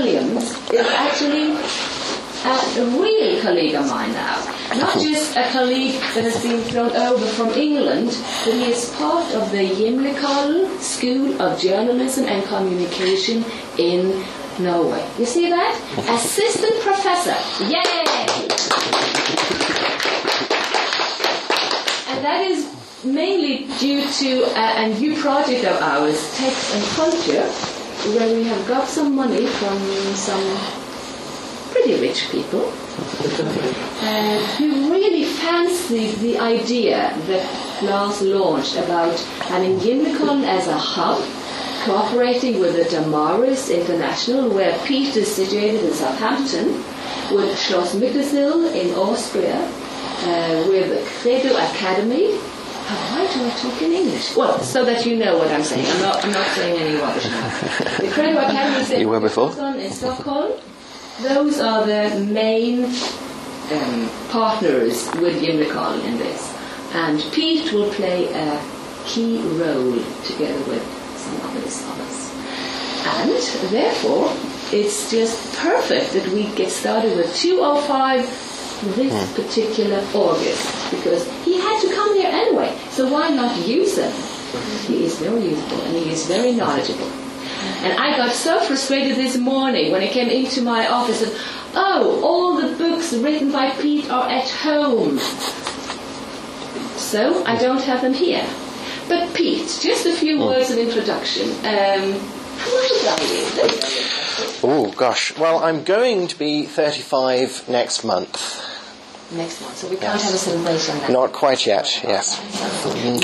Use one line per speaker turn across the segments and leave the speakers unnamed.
Williams is actually uh, a real colleague of mine now. Not just a colleague that has been thrown over from England, but he is part of the Gimlekollen School of Journalism and Communication in Norway. You see that? Assistant professor. Yay! And that is mainly due to a, a new project of ours, Text and Culture, where we have got some money from some pretty rich people uh, who really fancied the idea that Klaus launched about having Gimlekollen as a hub, cooperating with the Damaris International, where Pete is situated in Southampton, with Schloss Mittersill in Austria, uh, with Credo Academy. Why do I talk in English? Well, so that you know what I'm saying. I'm not, I'm not saying any rubbish now. The Credo Academy is
You were before?
in Stockholm. Those are the main um, partners with Gimlekollen in this. And Pete will play a key role together with some others of us. And therefore, it's just perfect that we get started with 205 this particular August because he had to come here anyway. So why not use him? He is very useful and he is very knowledgeable. And I got so frustrated this morning when I came into my office and, oh, all the books written by Pete are at home. So I don't have them here. But Pete, just a few words of introduction. Um, how old are you?
Oh gosh. Well, I'm going to be 35 next month.
Next month, so we can't have a celebration now.
Not quite yet. Yes.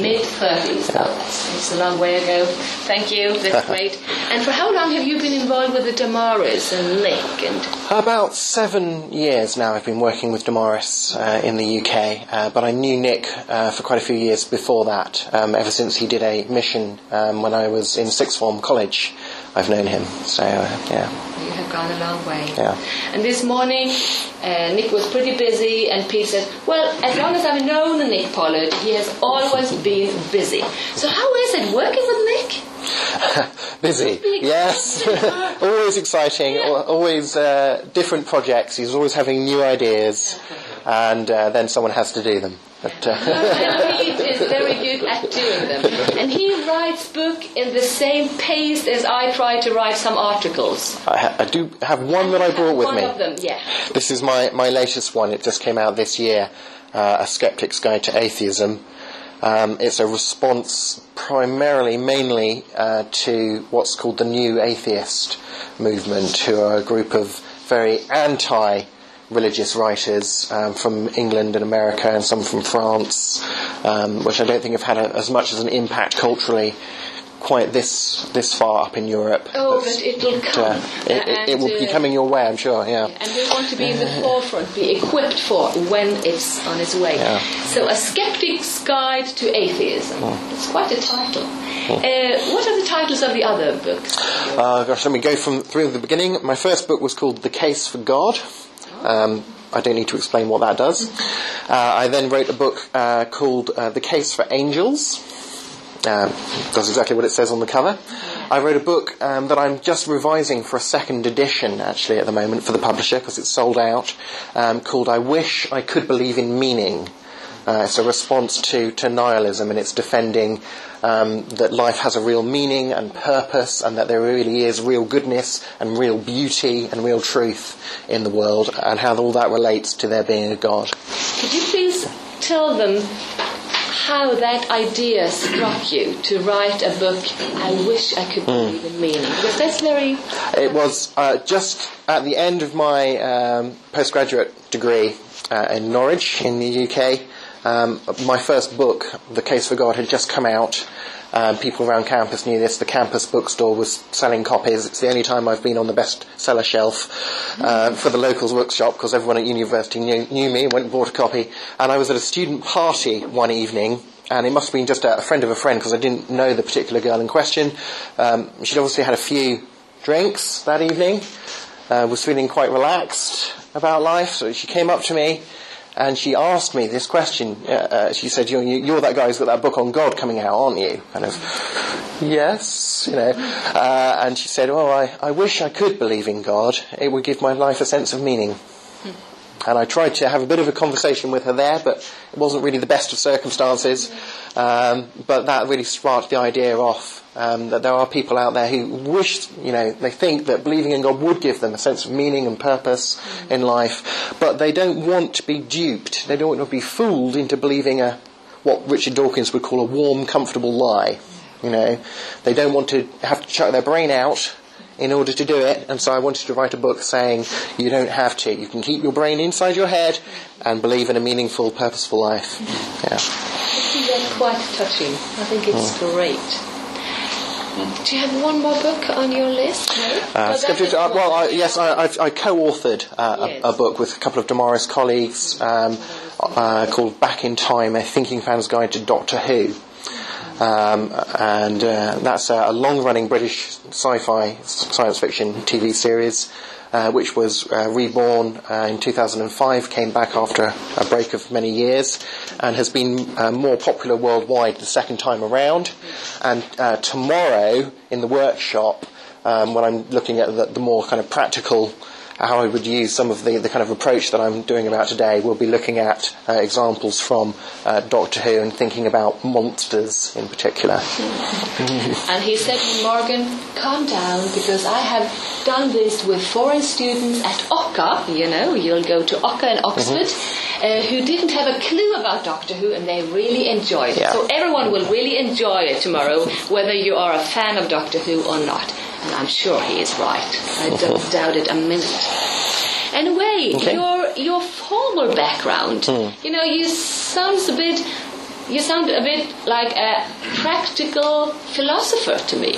Mid 30s. Oh, it's a long way ago. Thank you. That's great. And for how long have you been involved with the Damaris and Nick and
About seven years now I've been working with Damaris uh, in the UK, uh, but I knew Nick uh, for quite a few years before that, um, ever since he did a mission um, when I was in sixth form college. I've known him, so uh, yeah.
You have gone a long way.
Yeah.
And this morning, uh, Nick was pretty busy, and Pete said, Well, as long as I've known Nick Pollard, he has always been busy. So, how is it working with Nick?
Busy, yes. always exciting, al- always uh, different projects. He's always having new ideas, and uh, then someone has to do them. But, uh,
and Pete is very good at doing them. And he writes book in the same pace as I try to write some articles.
I, ha- I do have one that I brought with
One
me.
of them, yeah.
This is my, my latest one. It just came out this year, uh, A Skeptic's Guide to Atheism. Um, it's a response primarily, mainly, uh, to what's called the New Atheist movement, who are a group of very anti religious writers um, from England and America and some from France, um, which I don't think have had a, as much as an impact culturally quite this this far up in Europe.
Oh, but it'll come.
uh, it, it, it will
And,
be
uh,
coming your way, I'm sure. Yeah.
and we want to be in the forefront, be equipped for when it's on its way.
Yeah.
So, A Skeptic's Guide to Atheism. It's quite a title. Uh, what are the titles of the other books?
Uh, gosh, let me go from through the beginning. My first book was called The Case for God. Um, I don't need to explain what that does. Uh, I then wrote a book uh, called uh, The Case for Angels. Um, does exactly what it says on the cover. I wrote a book um, that I'm just revising for a second edition, actually, at the moment for the publisher because it's sold out, um, called I Wish I Could Believe in Meaning. Uh, it's a response to, to nihilism and it's defending um, that life has a real meaning and purpose and that there really is real goodness and real beauty and real truth in the world and how all that relates to there being a God.
Could you please tell them how that idea struck you to write a book, I Wish I Could Believe in Meaning? Because that's very.
It was uh, just at the end of my um, postgraduate degree uh, in Norwich in the UK. Um, my first book, The Case for God, had just come out. Um, people around campus knew this. The campus bookstore was selling copies. It's the only time I've been on the bestseller shelf uh, for the locals workshop because everyone at university knew, knew me and went and bought a copy. And I was at a student party one evening and it must have been just a, a friend of a friend because I didn't know the particular girl in question. Um, she'd obviously had a few drinks that evening, uh, was feeling quite relaxed about life, so she came up to me and she asked me this question. Uh, uh, she said, you're, you're, that guy who's got that book on God coming out, aren't you? Kind of, yes, you know. Uh, and she said, well, I, I wish I could believe in God. It would give my life a sense of meaning. And I tried to have a bit of a conversation with her there, but it wasn't really the best of circumstances. Um, but that really sparked the idea off um, that there are people out there who wish, you know, they think that believing in God would give them a sense of meaning and purpose in life, but they don't want to be duped. They don't want to be fooled into believing a what Richard Dawkins would call a warm, comfortable lie. You know, they don't want to have to chuck their brain out in order to do it. And so I wanted to write a book saying you don't have to. You can keep your brain inside your head and believe in a meaningful, purposeful life.
Yeah. That's quite touching. I think it's mm. great. Do you have one more book on your list? No?
Uh, uh, well, I, yes, I, I, I co-authored uh, yes. a, a, book with a couple of Damaris colleagues um, uh, called Back in Time: A Thinking Fan's Guide to Doctor Who. Um, and uh, that's a, a long-running British sci-fi science fiction TV series, uh, which was uh, reborn uh, in 2005, came back after a break of many years, and has been uh, more popular worldwide the second time around. And uh, tomorrow in the workshop, um, when I'm looking at the, the more kind of practical how I would use some of the, the kind of approach that I'm doing about today. We'll be looking at uh, examples from uh, Doctor Who and thinking about monsters in particular.
and he said, to Margunn, calm down because I have done this with foreign students at OCCA, you know, you'll go to OCCA in Oxford. Mm-hmm. Uh, who didn't have a clue about Doctor Who and they really enjoyed it. Yeah. So everyone will really enjoy it tomorrow, whether you are a fan of Doctor Who or not. And I'm sure he is right. I don't doubt it a minute. Anyway, okay. your your formal background, mm. you know, you sounds a bit you sound a bit like a practical philosopher to me.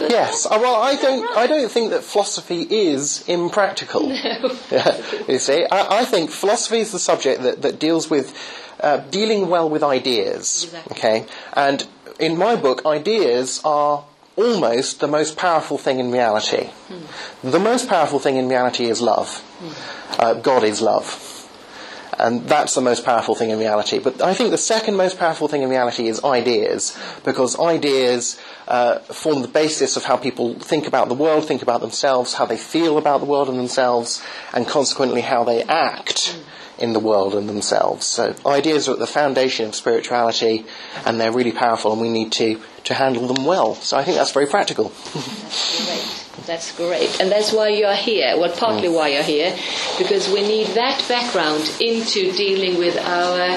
Yes, uh, well, I don't. Right. I don't think that philosophy is impractical. No. you see, I, I, think philosophy is the subject that, that deals with uh, dealing well with ideas. Exactly. Okay, and in my book, ideas are almost the most powerful thing in reality. Hmm. The most powerful thing in reality is love. Hmm. Uh, God is love. And that's the most powerful thing in reality. But I think the second most powerful thing in reality is ideas, because ideas uh, form the basis of how people think about the world, think about themselves, how they feel about the world and themselves, and consequently how they act. Hmm in the world and themselves. So ideas are at the foundation of spirituality and they're really powerful and we need to, to handle them well. So I think that's very practical.
That's great. And that's why you're here. Well, partly mm. why you're here, because we need that background into dealing with our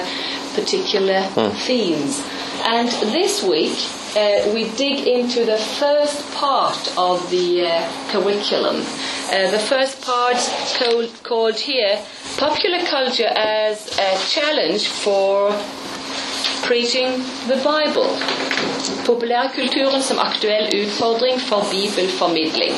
particular mm. themes. And this week, uh, we dig into the first part of the uh, curriculum. Uh, the first part called, called here Popular Culture as a Challenge for Preaching the Bible. Populærkulturen som aktuell utfordring for bibelformidling.